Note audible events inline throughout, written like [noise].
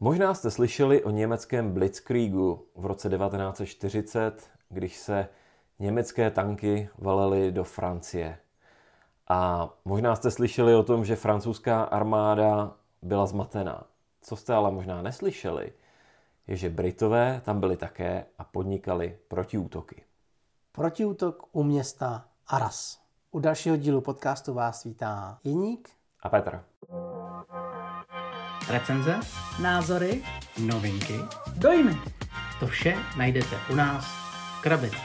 Možná jste slyšeli o německém Blitzkriegu v roce 1940, když se německé tanky valily do Francie. A možná jste slyšeli o tom, že francouzská armáda byla zmatená. Co jste ale možná neslyšeli, je, že Britové tam byli také a podnikali protiútoky. Protiútok u města Aras. U dalšího dílu podcastu vás vítá Jeník a Petr. Recenze, názory, novinky, dojmy. To vše najdete u nás v Krabici.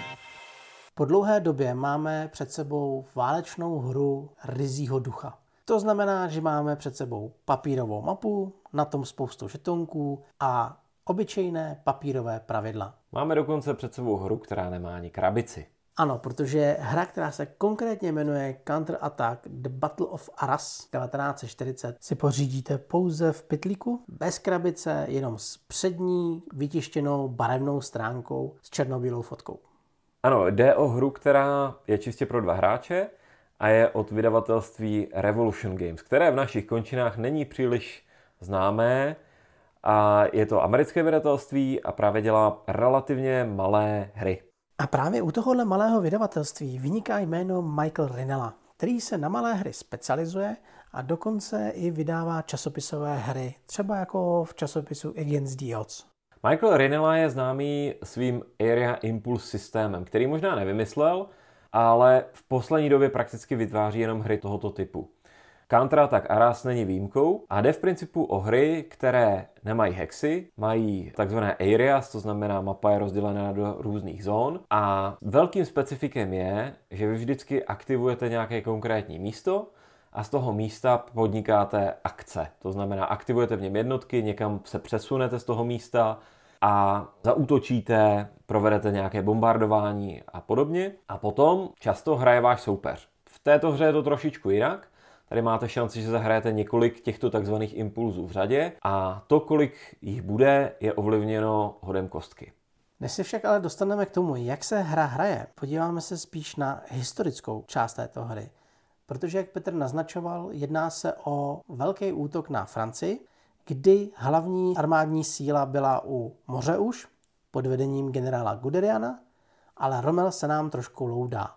Po dlouhé době máme před sebou válečnou hru Rizího ducha. To znamená, že máme před sebou papírovou mapu, na tom spoustu žetonků a obyčejné papírové pravidla. Máme dokonce před sebou hru, která nemá ani krabici. Ano, protože hra, která se konkrétně jmenuje Counter Attack The Battle of Arras 1940, si pořídíte pouze v pytlíku, bez krabice, jenom s přední vytištěnou barevnou stránkou s černobílou fotkou. Ano, jde o hru, která je čistě pro dva hráče a je od vydavatelství Revolution Games, které v našich končinách není příliš známé a je to americké vydavatelství a právě dělá relativně malé hry. A právě u tohohle malého vydavatelství vyniká jméno Michael Rinella, který se na malé hry specializuje a dokonce i vydává časopisové hry, třeba jako v časopisu Against the Odds. Michael Rinella je známý svým Area Impulse systémem, který možná nevymyslel, ale v poslední době prakticky vytváří jenom hry tohoto typu. Counter tak Aras není výjimkou a jde v principu o hry, které nemají hexy, mají takzvané areas, to znamená mapa je rozdělená do různých zón a velkým specifikem je, že vy vždycky aktivujete nějaké konkrétní místo a z toho místa podnikáte akce. To znamená, aktivujete v něm jednotky, někam se přesunete z toho místa a zaútočíte, provedete nějaké bombardování a podobně. A potom často hraje váš soupeř. V této hře je to trošičku jinak. Tady máte šanci, že zahrajete několik těchto takzvaných impulzů v řadě a to, kolik jich bude, je ovlivněno hodem kostky. Než se však ale dostaneme k tomu, jak se hra hraje, podíváme se spíš na historickou část této hry. Protože, jak Petr naznačoval, jedná se o velký útok na Francii, kdy hlavní armádní síla byla u moře už, pod vedením generála Guderiana, ale Rommel se nám trošku loudá.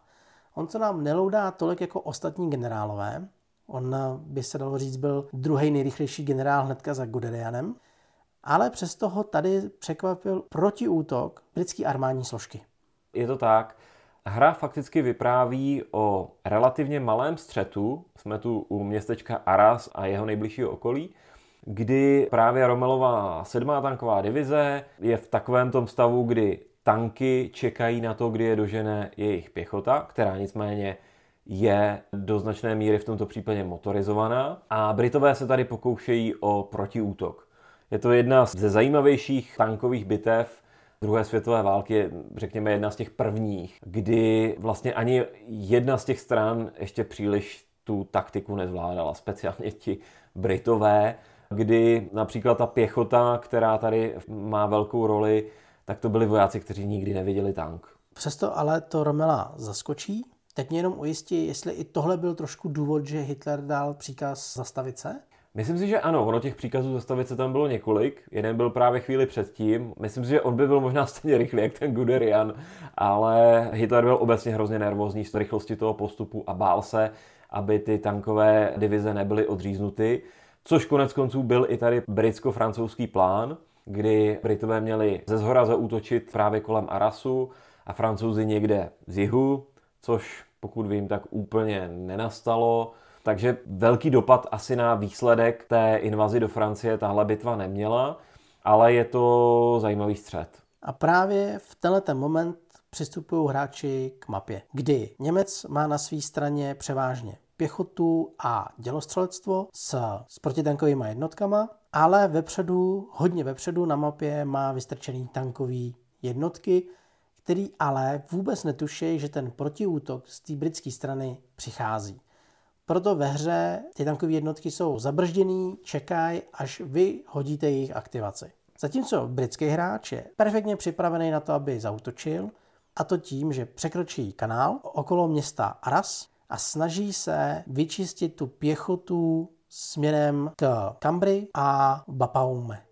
On se nám neloudá tolik jako ostatní generálové, On by se dalo říct byl druhý nejrychlejší generál hnedka za Guderianem, ale přesto ho tady překvapil protiútok britské armádní složky. Je to tak. Hra fakticky vypráví o relativně malém střetu. Jsme tu u městečka Aras a jeho nejbližšího okolí, kdy právě Romelová sedmá tanková divize je v takovém tom stavu, kdy tanky čekají na to, kdy je dožené jejich pěchota, která nicméně je do značné míry v tomto případě motorizovaná a Britové se tady pokoušejí o protiútok. Je to jedna ze zajímavějších tankových bitev druhé světové války, řekněme jedna z těch prvních, kdy vlastně ani jedna z těch stran ještě příliš tu taktiku nezvládala, speciálně ti Britové, kdy například ta pěchota, která tady má velkou roli, tak to byli vojáci, kteří nikdy neviděli tank. Přesto ale to Romela zaskočí Teď mě jenom ujistí, jestli i tohle byl trošku důvod, že Hitler dal příkaz zastavit se? Myslím si, že ano, ono těch příkazů zastavit se tam bylo několik. Jeden byl právě chvíli předtím. Myslím si, že on by byl možná stejně rychlý, jak ten Guderian, ale Hitler byl obecně hrozně nervózní z rychlosti toho postupu a bál se, aby ty tankové divize nebyly odříznuty. Což konec konců byl i tady britsko-francouzský plán, kdy Britové měli ze zhora zaútočit právě kolem Arasu a Francouzi někde z jihu, což pokud vím, tak úplně nenastalo. Takže velký dopad asi na výsledek té invazi do Francie tahle bitva neměla, ale je to zajímavý střed. A právě v tenhle moment přistupují hráči k mapě, kdy Němec má na své straně převážně pěchotu a dělostřelectvo s, s protitankovými jednotkama, ale vepředu, hodně vepředu na mapě má vystrčený tankový jednotky, který ale vůbec netuší, že ten protiútok z té britské strany přichází. Proto ve hře ty tankové jednotky jsou zabržděný, čekají, až vy hodíte jejich aktivaci. Zatímco britský hráč je perfektně připravený na to, aby zautočil, a to tím, že překročí kanál okolo města Aras a snaží se vyčistit tu pěchotu směrem k Cambry a Bapaume.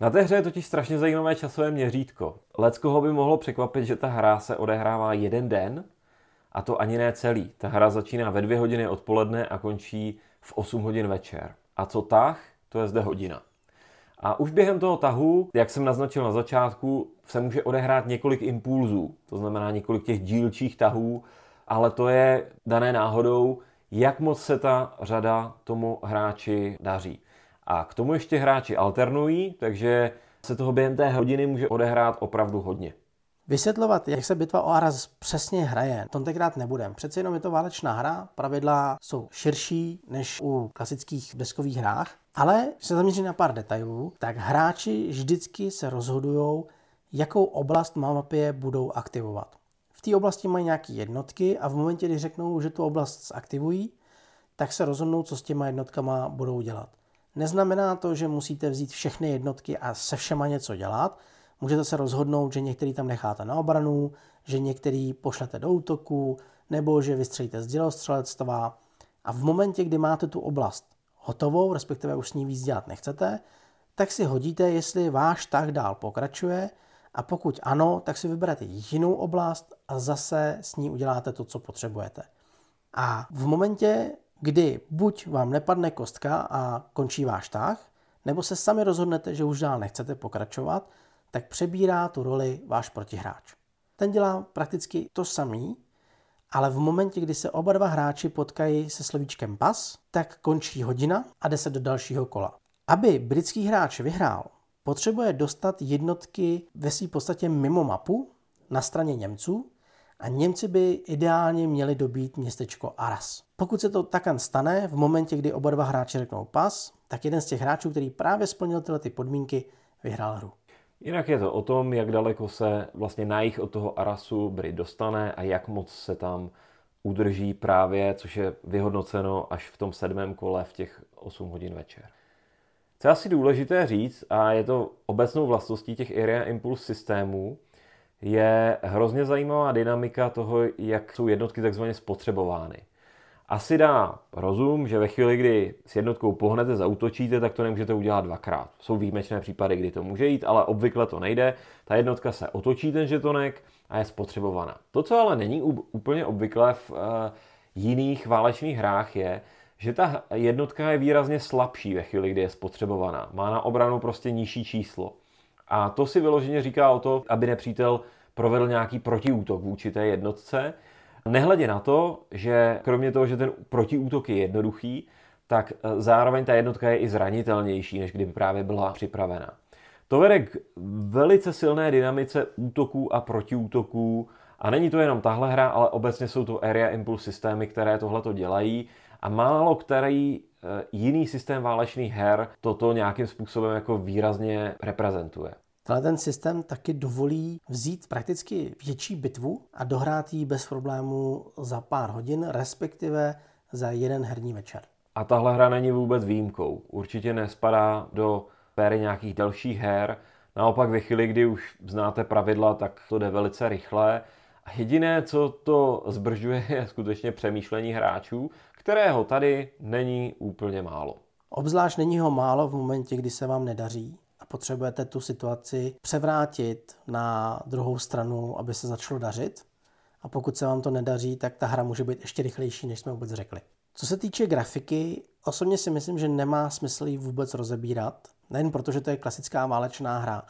Na té hře je totiž strašně zajímavé časové měřítko. Leckoho by mohlo překvapit, že ta hra se odehrává jeden den, a to ani ne celý. Ta hra začíná ve dvě hodiny odpoledne a končí v 8 hodin večer. A co tah, to je zde hodina. A už během toho tahu, jak jsem naznačil na začátku, se může odehrát několik impulzů, to znamená několik těch dílčích tahů, ale to je dané náhodou, jak moc se ta řada tomu hráči daří. A k tomu ještě hráči alternují, takže se toho během té hodiny může odehrát opravdu hodně. Vysvětlovat, jak se bitva o Aras přesně hraje, to tenkrát nebudem. Přece jenom je to válečná hra, pravidla jsou širší než u klasických deskových hrách, ale když se zaměří na pár detailů, tak hráči vždycky se rozhodují, jakou oblast na mapě budou aktivovat. V té oblasti mají nějaké jednotky a v momentě, kdy řeknou, že tu oblast zaktivují, tak se rozhodnou, co s těma jednotkama budou dělat. Neznamená to, že musíte vzít všechny jednotky a se všema něco dělat. Můžete se rozhodnout, že některý tam necháte na obranu, že některý pošlete do útoku, nebo že vystřelíte z dělostřelectva. A v momentě, kdy máte tu oblast hotovou, respektive už s ní víc dělat nechcete, tak si hodíte, jestli váš tah dál pokračuje a pokud ano, tak si vyberete jinou oblast a zase s ní uděláte to, co potřebujete. A v momentě, kdy buď vám nepadne kostka a končí váš tah, nebo se sami rozhodnete, že už dál nechcete pokračovat, tak přebírá tu roli váš protihráč. Ten dělá prakticky to samý, ale v momentě, kdy se oba dva hráči potkají se slovíčkem pas, tak končí hodina a jde se do dalšího kola. Aby britský hráč vyhrál, potřebuje dostat jednotky ve své podstatě mimo mapu na straně Němců a Němci by ideálně měli dobít městečko Aras. Pokud se to takan stane, v momentě, kdy oba dva hráči řeknou pas, tak jeden z těch hráčů, který právě splnil tyhle ty podmínky, vyhrál hru. Jinak je to o tom, jak daleko se vlastně na jich od toho Arasu Brit dostane a jak moc se tam udrží právě, což je vyhodnoceno až v tom sedmém kole v těch 8 hodin večer. Co je asi důležité říct, a je to obecnou vlastností těch Area Impulse systémů, je hrozně zajímavá dynamika toho, jak jsou jednotky takzvaně spotřebovány. Asi dá rozum, že ve chvíli, kdy s jednotkou pohnete, zautočíte, tak to nemůžete udělat dvakrát. Jsou výjimečné případy, kdy to může jít, ale obvykle to nejde. Ta jednotka se otočí ten žetonek a je spotřebovaná. To, co ale není úplně obvykle v uh, jiných válečných hrách, je, že ta jednotka je výrazně slabší ve chvíli, kdy je spotřebovaná. Má na obranu prostě nižší číslo. A to si vyloženě říká o to, aby nepřítel provedl nějaký protiútok vůči té jednotce. Nehledě na to, že kromě toho, že ten protiútok je jednoduchý, tak e, zároveň ta jednotka je i zranitelnější, než kdyby právě byla připravena. To vede k velice silné dynamice útoků a protiútoků. A není to jenom tahle hra, ale obecně jsou to area impulse systémy, které tohle to dělají. A málo který jiný systém válečných her toto nějakým způsobem jako výrazně reprezentuje. Tenhle ten systém taky dovolí vzít prakticky větší bitvu a dohrát ji bez problémů za pár hodin, respektive za jeden herní večer. A tahle hra není vůbec výjimkou. Určitě nespadá do péry nějakých dalších her. Naopak ve chvíli, kdy už znáte pravidla, tak to jde velice rychle. A jediné, co to zbržuje, [laughs] je skutečně přemýšlení hráčů, kterého tady není úplně málo. Obzvlášť není ho málo v momentě, kdy se vám nedaří a potřebujete tu situaci převrátit na druhou stranu, aby se začalo dařit. A pokud se vám to nedaří, tak ta hra může být ještě rychlejší, než jsme vůbec řekli. Co se týče grafiky, osobně si myslím, že nemá smysl ji vůbec rozebírat. Nejen proto, že to je klasická válečná hra,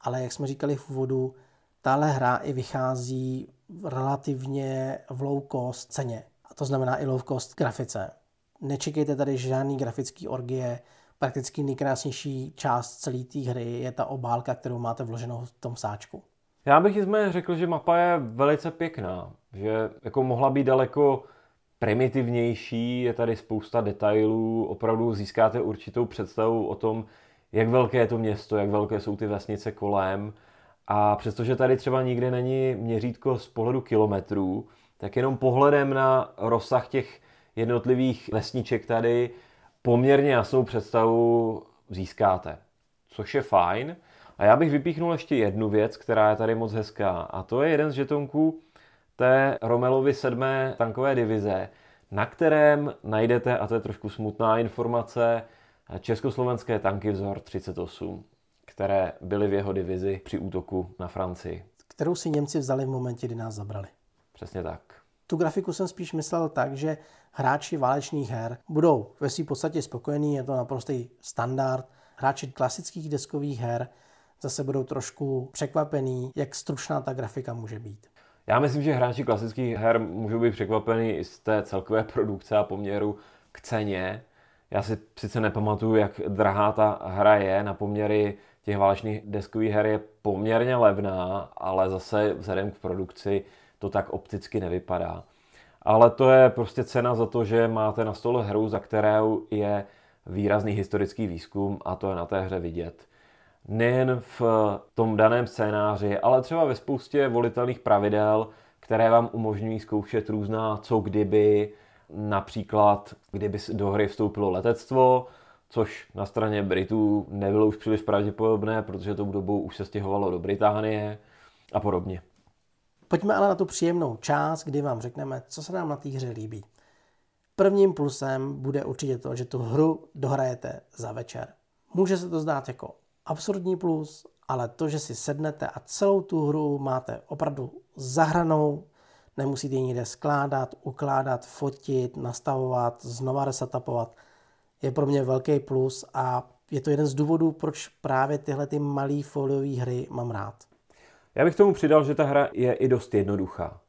ale jak jsme říkali v úvodu, tahle hra i vychází relativně v low cost ceně to znamená i low cost grafice. Nečekejte tady žádný grafický orgie, prakticky nejkrásnější část celé té hry je ta obálka, kterou máte vloženou v tom sáčku. Já bych nicméně řekl, že mapa je velice pěkná, že jako mohla být daleko primitivnější, je tady spousta detailů, opravdu získáte určitou představu o tom, jak velké je to město, jak velké jsou ty vesnice kolem. A přestože tady třeba nikdy není měřítko z pohledu kilometrů, tak jenom pohledem na rozsah těch jednotlivých vesniček tady poměrně jasnou představu získáte. Což je fajn. A já bych vypíchnul ještě jednu věc, která je tady moc hezká. A to je jeden z žetonků té Romelovy sedmé tankové divize, na kterém najdete, a to je trošku smutná informace, československé tanky vzor 38, které byly v jeho divizi při útoku na Francii. Kterou si Němci vzali v momentě, kdy nás zabrali. Přesně tak. Tu grafiku jsem spíš myslel tak, že hráči válečných her budou ve své podstatě spokojení, je to naprostý standard. Hráči klasických deskových her zase budou trošku překvapení, jak stručná ta grafika může být. Já myslím, že hráči klasických her můžou být překvapení i z té celkové produkce a poměru k ceně. Já si sice nepamatuju, jak drahá ta hra je, na poměry těch válečných deskových her je poměrně levná, ale zase vzhledem k produkci to tak opticky nevypadá. Ale to je prostě cena za to, že máte na stole hru, za kterou je výrazný historický výzkum a to je na té hře vidět. Nejen v tom daném scénáři, ale třeba ve spoustě volitelných pravidel, které vám umožňují zkoušet různá co kdyby, například kdyby do hry vstoupilo letectvo, což na straně Britů nebylo už příliš pravděpodobné, protože tou dobou už se stěhovalo do Británie a podobně. Pojďme ale na tu příjemnou část, kdy vám řekneme, co se nám na té hře líbí. Prvním plusem bude určitě to, že tu hru dohrajete za večer. Může se to zdát jako absurdní plus, ale to, že si sednete a celou tu hru máte opravdu zahranou, nemusíte ji někde skládat, ukládat, fotit, nastavovat, znova resetupovat, je pro mě velký plus a je to jeden z důvodů, proč právě tyhle ty malé foliové hry mám rád. Já bych tomu přidal, že ta hra je i dost jednoduchá.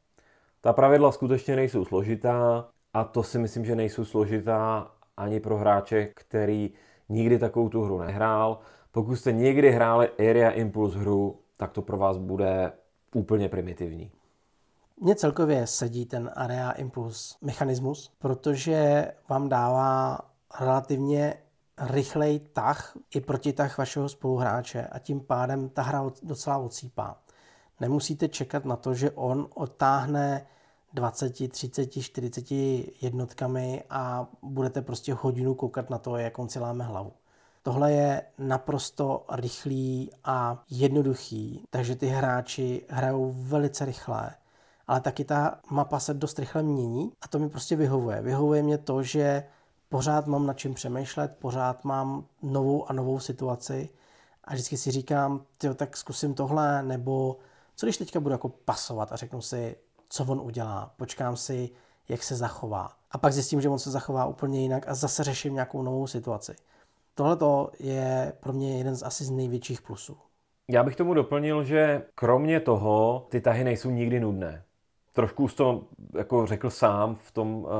Ta pravidla skutečně nejsou složitá a to si myslím, že nejsou složitá ani pro hráče, který nikdy takovou tu hru nehrál. Pokud jste někdy hráli Area Impulse hru, tak to pro vás bude úplně primitivní. Mně celkově sedí ten Area Impulse mechanismus, protože vám dává relativně rychlej tah i protitah vašeho spoluhráče a tím pádem ta hra docela odsýpá. Nemusíte čekat na to, že on odtáhne 20, 30, 40 jednotkami a budete prostě hodinu koukat na to, jak on si láme hlavu. Tohle je naprosto rychlý a jednoduchý, takže ty hráči hrajou velice rychle, ale taky ta mapa se dost rychle mění a to mi prostě vyhovuje. Vyhovuje mě to, že pořád mám nad čím přemýšlet, pořád mám novou a novou situaci a vždycky si říkám, tyjo, tak zkusím tohle, nebo co když teďka budu jako pasovat a řeknu si, co on udělá, počkám si, jak se zachová. A pak zjistím, že on se zachová úplně jinak a zase řeším nějakou novou situaci. Tohle je pro mě jeden z asi z největších plusů. Já bych tomu doplnil, že kromě toho ty tahy nejsou nikdy nudné. Trošku už to jako řekl sám v tom, uh,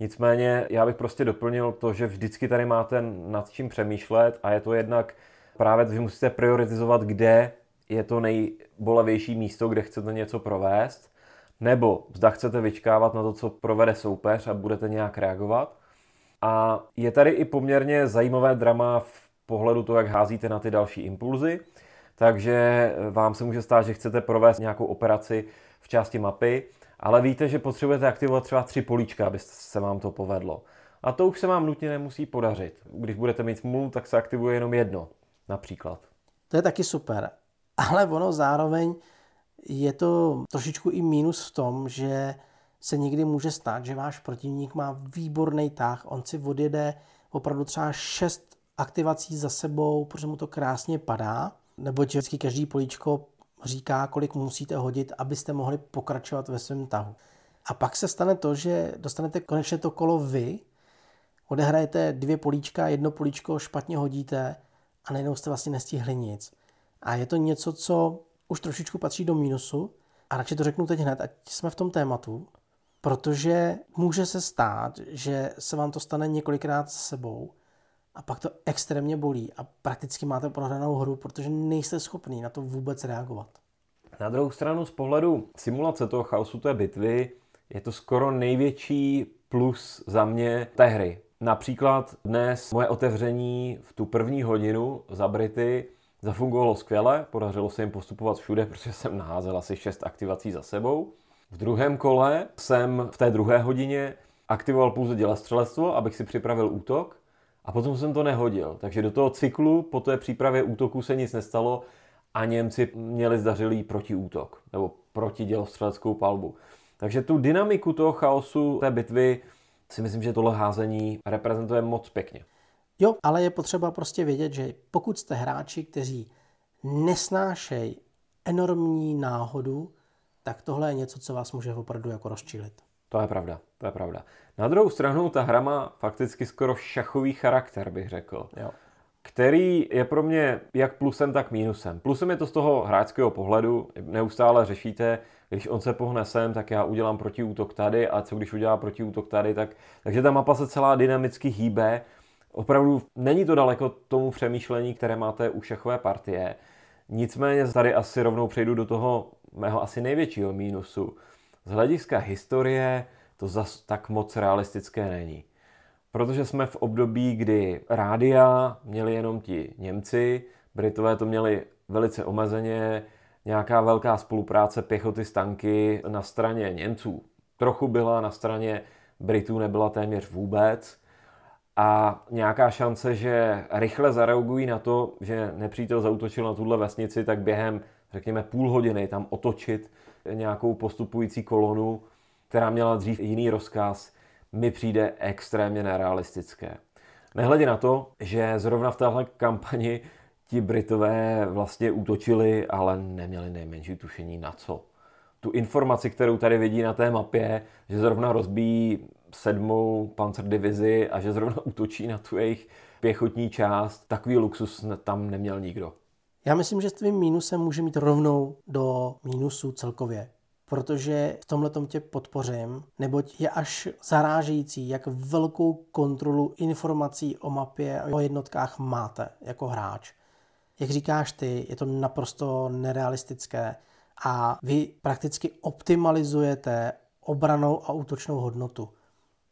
nicméně já bych prostě doplnil to, že vždycky tady máte nad čím přemýšlet a je to jednak právě, že musíte prioritizovat, kde je to nejbolavější místo, kde chcete něco provést, nebo zda chcete vyčkávat na to, co provede soupeř a budete nějak reagovat. A je tady i poměrně zajímavé drama v pohledu toho, jak házíte na ty další impulzy. Takže vám se může stát, že chcete provést nějakou operaci v části mapy, ale víte, že potřebujete aktivovat třeba tři políčka, aby se vám to povedlo. A to už se vám nutně nemusí podařit. Když budete mít smůlu, tak se aktivuje jenom jedno, například. To je taky super. Ale ono zároveň je to trošičku i mínus v tom, že se někdy může stát, že váš protivník má výborný tah, on si odjede opravdu třeba šest aktivací za sebou, protože mu to krásně padá, nebo vždycky každý políčko říká, kolik musíte hodit, abyste mohli pokračovat ve svém tahu. A pak se stane to, že dostanete konečně to kolo vy, odehrajete dvě políčka, jedno políčko špatně hodíte a najednou jste vlastně nestihli nic. A je to něco, co už trošičku patří do mínusu a radši to řeknu teď hned, ať jsme v tom tématu, protože může se stát, že se vám to stane několikrát s sebou a pak to extrémně bolí a prakticky máte prohranou hru, protože nejste schopný na to vůbec reagovat. Na druhou stranu z pohledu simulace toho chaosu té bitvy je to skoro největší plus za mě té hry. Například dnes moje otevření v tu první hodinu za Brity zafungovalo skvěle, podařilo se jim postupovat všude, protože jsem naházel asi šest aktivací za sebou. V druhém kole jsem v té druhé hodině aktivoval pouze dělostřelectvo, abych si připravil útok a potom jsem to nehodil. Takže do toho cyklu po té přípravě útoku se nic nestalo a Němci měli zdařilý protiútok nebo protidělostřeleckou palbu. Takže tu dynamiku toho chaosu té bitvy si myslím, že tohle házení reprezentuje moc pěkně. Jo, ale je potřeba prostě vědět, že pokud jste hráči, kteří nesnášejí enormní náhodu, tak tohle je něco, co vás může opravdu jako rozčilit. To je pravda, to je pravda. Na druhou stranu ta hra má fakticky skoro šachový charakter, bych řekl. Jo. Který je pro mě jak plusem, tak mínusem. Plusem je to z toho hráčského pohledu. Neustále řešíte, když on se pohne sem, tak já udělám protiútok tady a co když udělá protiútok tady, tak, takže ta mapa se celá dynamicky hýbe. Opravdu není to daleko tomu přemýšlení, které máte u šachové partie. Nicméně tady asi rovnou přejdu do toho mého asi největšího mínusu. Z hlediska historie to zas tak moc realistické není. Protože jsme v období, kdy rádia měli jenom ti Němci, Britové to měli velice omezeně, nějaká velká spolupráce pěchoty s tanky na straně Němců trochu byla, na straně Britů nebyla téměř vůbec. A nějaká šance, že rychle zareagují na to, že nepřítel zautočil na tuhle vesnici, tak během, řekněme, půl hodiny tam otočit nějakou postupující kolonu, která měla dřív jiný rozkaz, mi přijde extrémně nerealistické. Nehledě na to, že zrovna v téhle kampani ti Britové vlastně útočili, ale neměli nejmenší tušení na co. Tu informaci, kterou tady vidí na té mapě, že zrovna rozbíjí sedmou pancerdivizi a že zrovna útočí na tu jejich pěchotní část, takový luxus tam neměl nikdo. Já myslím, že s tvým mínusem může mít rovnou do mínusu celkově protože v tomhle tě podpořím, neboť je až zarážející, jak velkou kontrolu informací o mapě a o jednotkách máte jako hráč. Jak říkáš ty, je to naprosto nerealistické a vy prakticky optimalizujete obranou a útočnou hodnotu.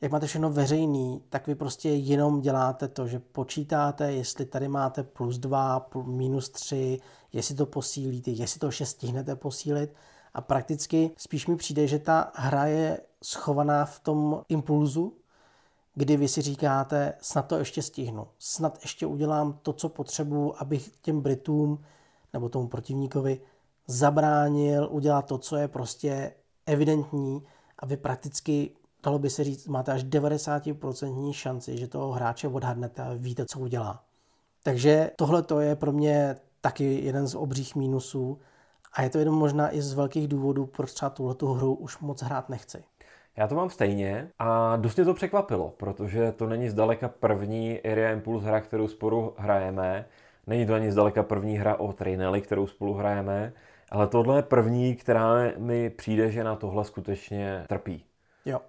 Jak máte všechno veřejný, tak vy prostě jenom děláte to, že počítáte, jestli tady máte plus 2, minus 3, jestli to posílíte, jestli to ještě stihnete posílit. A prakticky spíš mi přijde, že ta hra je schovaná v tom impulzu, kdy vy si říkáte, snad to ještě stihnu, snad ještě udělám to, co potřebuji, abych těm Britům nebo tomu protivníkovi zabránil udělat to, co je prostě evidentní. A vy prakticky, dalo by se říct, máte až 90% šanci, že toho hráče odhadnete a víte, co udělá. Takže tohle to je pro mě taky jeden z obřích mínusů, a je to jenom možná i z velkých důvodů, proč třeba tuhle hru už moc hrát nechci. Já to mám stejně a dost mě to překvapilo, protože to není zdaleka první Area Impulse hra, kterou spolu hrajeme. Není to ani zdaleka první hra o Trainelli, kterou spolu hrajeme, ale tohle je první, která mi přijde, že na tohle skutečně trpí. Jo.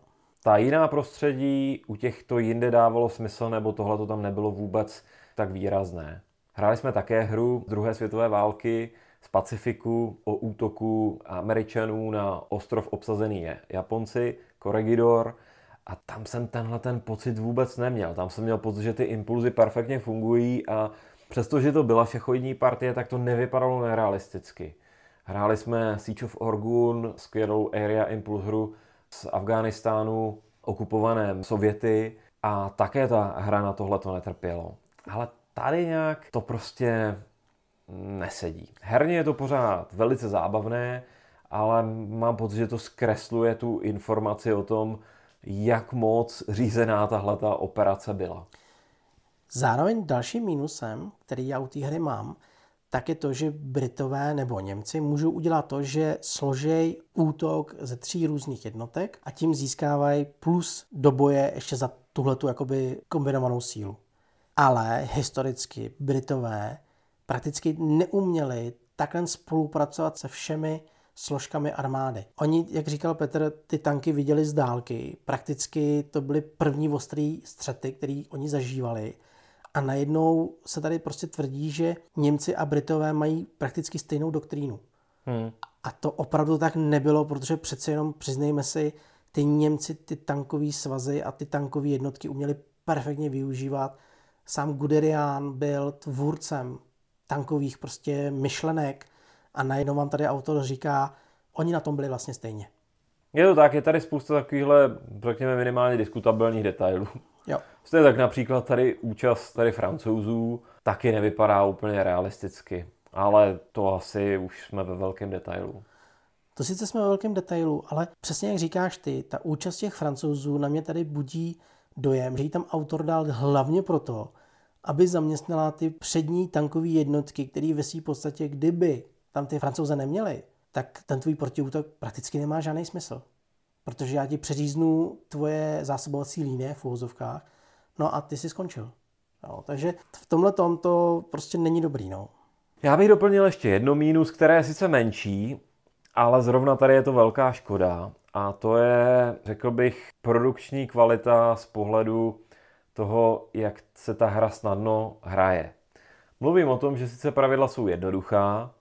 Ta jiná prostředí u těch to jinde dávalo smysl, nebo tohle to tam nebylo vůbec tak výrazné. Hráli jsme také hru druhé světové války, z Pacifiku o útoku Američanů na ostrov obsazený je Japonci, Corregidor, a tam jsem tenhle ten pocit vůbec neměl. Tam jsem měl pocit, že ty impulzy perfektně fungují a přestože to byla šachoidní partie, tak to nevypadalo nerealisticky. Hráli jsme Siege of Orgun, skvělou Area Impulse hru z Afghánistánu, okupovaném Sověty a také ta hra na tohle to netrpělo. Ale tady nějak to prostě nesedí. Herně je to pořád velice zábavné, ale mám pocit, že to zkresluje tu informaci o tom, jak moc řízená tahle ta operace byla. Zároveň dalším mínusem, který já u té hry mám, tak je to, že Britové nebo Němci můžou udělat to, že složej útok ze tří různých jednotek a tím získávají plus do boje ještě za tuhletu jakoby kombinovanou sílu. Ale historicky Britové prakticky neuměli takhle spolupracovat se všemi složkami armády. Oni, jak říkal Petr, ty tanky viděli z dálky. Prakticky to byly první ostrý střety, které oni zažívali. A najednou se tady prostě tvrdí, že Němci a Britové mají prakticky stejnou doktrínu. Hmm. A to opravdu tak nebylo, protože přece jenom přiznejme si, ty Němci ty tankové svazy a ty tankové jednotky uměli perfektně využívat. Sám Guderian byl tvůrcem tankových prostě myšlenek a najednou vám tady autor říká, oni na tom byli vlastně stejně. Je to tak, je tady spousta takovýchhle, řekněme, minimálně diskutabilních detailů. Jo. Stejně tak například tady účast tady francouzů taky nevypadá úplně realisticky, ale to asi už jsme ve velkém detailu. To sice jsme ve velkém detailu, ale přesně jak říkáš ty, ta účast těch francouzů na mě tady budí dojem, že jí tam autor dal hlavně proto, aby zaměstnala ty přední tankové jednotky, které ve své podstatě, kdyby tam ty francouze neměli, tak ten tvůj protiútok prakticky nemá žádný smysl. Protože já ti přeříznu tvoje zásobovací línie v úvozovkách, no a ty si skončil. Jo, takže v tomhle tom to prostě není dobrý. No. Já bych doplnil ještě jedno mínus, které je sice menší, ale zrovna tady je to velká škoda. A to je, řekl bych, produkční kvalita z pohledu toho, jak se ta hra snadno hraje. Mluvím o tom, že sice pravidla jsou jednoduchá,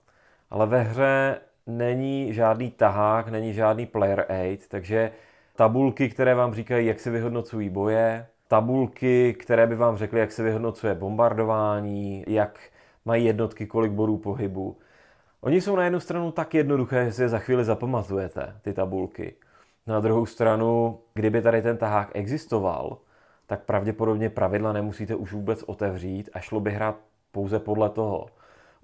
ale ve hře není žádný tahák, není žádný player aid, takže tabulky, které vám říkají, jak se vyhodnocují boje, tabulky, které by vám řekly, jak se vyhodnocuje bombardování, jak mají jednotky kolik bodů pohybu. Oni jsou na jednu stranu tak jednoduché, že si je za chvíli zapamatujete, ty tabulky. Na druhou stranu, kdyby tady ten tahák existoval, tak pravděpodobně pravidla nemusíte už vůbec otevřít a šlo by hrát pouze podle toho.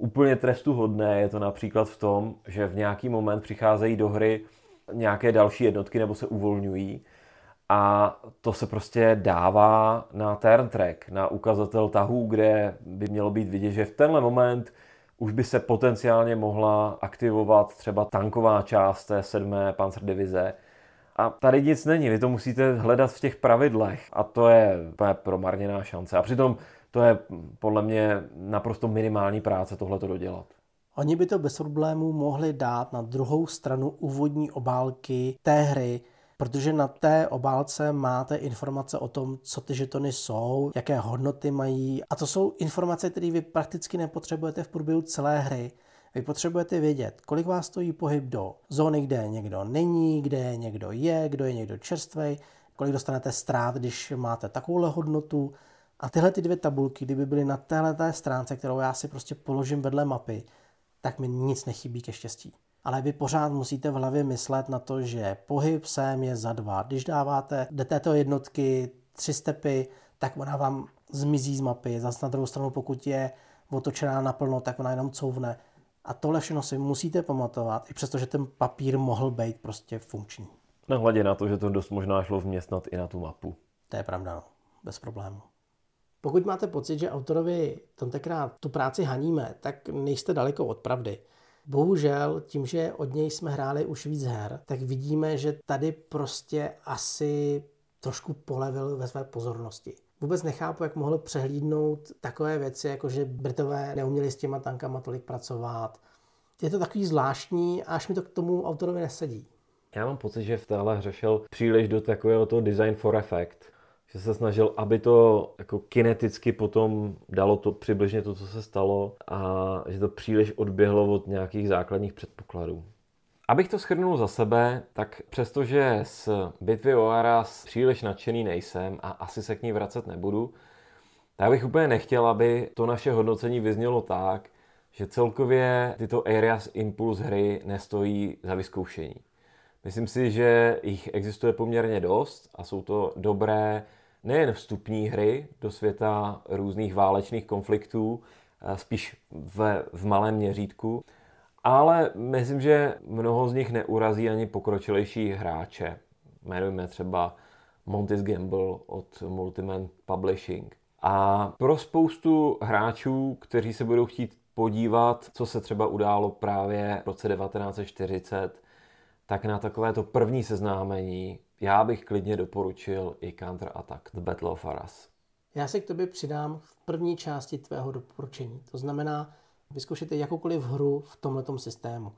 Úplně trestuhodné je to například v tom, že v nějaký moment přicházejí do hry nějaké další jednotky nebo se uvolňují a to se prostě dává na turn track, na ukazatel tahů, kde by mělo být vidět, že v tenhle moment už by se potenciálně mohla aktivovat třeba tanková část té 7. divize. A tady nic není, vy to musíte hledat v těch pravidlech a to je promarněná šance. A přitom to je podle mě naprosto minimální práce tohle to dodělat. Oni by to bez problémů mohli dát na druhou stranu úvodní obálky té hry, protože na té obálce máte informace o tom, co ty žetony jsou, jaké hodnoty mají. A to jsou informace, které vy prakticky nepotřebujete v průběhu celé hry. Vy potřebujete vědět, kolik vás stojí pohyb do zóny, kde někdo není, kde někdo je, kdo je někdo čerstvý, kolik dostanete ztrát, když máte takovouhle hodnotu. A tyhle ty dvě tabulky, kdyby byly na téhle stránce, kterou já si prostě položím vedle mapy, tak mi nic nechybí ke štěstí ale vy pořád musíte v hlavě myslet na to, že pohyb sem je za dva. Když dáváte do této jednotky tři stepy, tak ona vám zmizí z mapy. Zase na druhou stranu, pokud je otočená naplno, tak ona jenom couvne. A tohle všechno si musíte pamatovat, i přestože ten papír mohl být prostě funkční. Nehledě na to, že to dost možná šlo vměstnat i na tu mapu. To je pravda, no. bez problému. Pokud máte pocit, že autorovi tentokrát tu práci haníme, tak nejste daleko od pravdy. Bohužel, tím, že od něj jsme hráli už víc her, tak vidíme, že tady prostě asi trošku polevil ve své pozornosti. Vůbec nechápu, jak mohl přehlídnout takové věci, jako že Britové neuměli s těma tankama tolik pracovat. Je to takový zvláštní, až mi to k tomu autorovi nesedí. Já mám pocit, že v téhle hře šel příliš do takového toho design for effect že se snažil, aby to jako kineticky potom dalo to přibližně to, co se stalo a že to příliš odběhlo od nějakých základních předpokladů. Abych to shrnul za sebe, tak přestože z bitvy o Aras příliš nadšený nejsem a asi se k ní vracet nebudu, tak bych úplně nechtěl, aby to naše hodnocení vyznělo tak, že celkově tyto Areas Impulse hry nestojí za vyzkoušení. Myslím si, že jich existuje poměrně dost a jsou to dobré nejen vstupní hry do světa různých válečných konfliktů, eh, spíš v, v malém měřítku, ale myslím, že mnoho z nich neurazí ani pokročilejší hráče. Jmenujeme třeba Monty's Gamble od Multiman Publishing. A pro spoustu hráčů, kteří se budou chtít podívat, co se třeba událo právě v roce 1940, tak na takovéto první seznámení já bych klidně doporučil i Counter Attack, The Battle of Arras. Já se k tobě přidám v první části tvého doporučení. To znamená, vyzkoušejte jakoukoliv hru v tomto systému.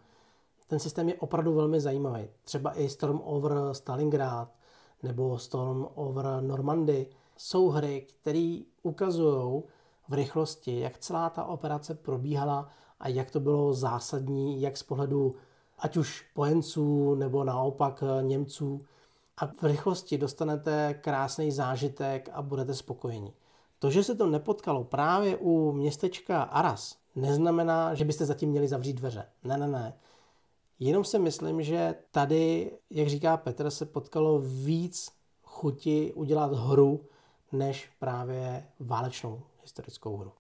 Ten systém je opravdu velmi zajímavý. Třeba i Storm over Stalingrad nebo Storm over Normandy jsou hry, které ukazují v rychlosti, jak celá ta operace probíhala a jak to bylo zásadní, jak z pohledu ať už pojenců nebo naopak Němců, a v rychlosti dostanete krásný zážitek a budete spokojeni. To, že se to nepotkalo právě u městečka Aras, neznamená, že byste zatím měli zavřít dveře. Ne, ne, ne. Jenom si myslím, že tady, jak říká Petr, se potkalo víc chuti udělat hru, než právě válečnou historickou hru.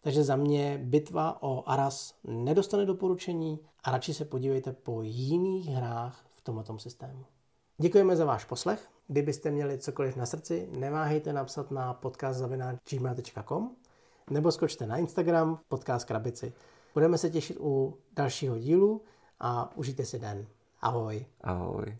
Takže za mě bitva o Aras nedostane doporučení a radši se podívejte po jiných hrách v tomto systému. Děkujeme za váš poslech. Kdybyste měli cokoliv na srdci, neváhejte napsat na podcast.gmail.com nebo skočte na Instagram podcast Krabici. Budeme se těšit u dalšího dílu a užijte si den. Ahoj. Ahoj.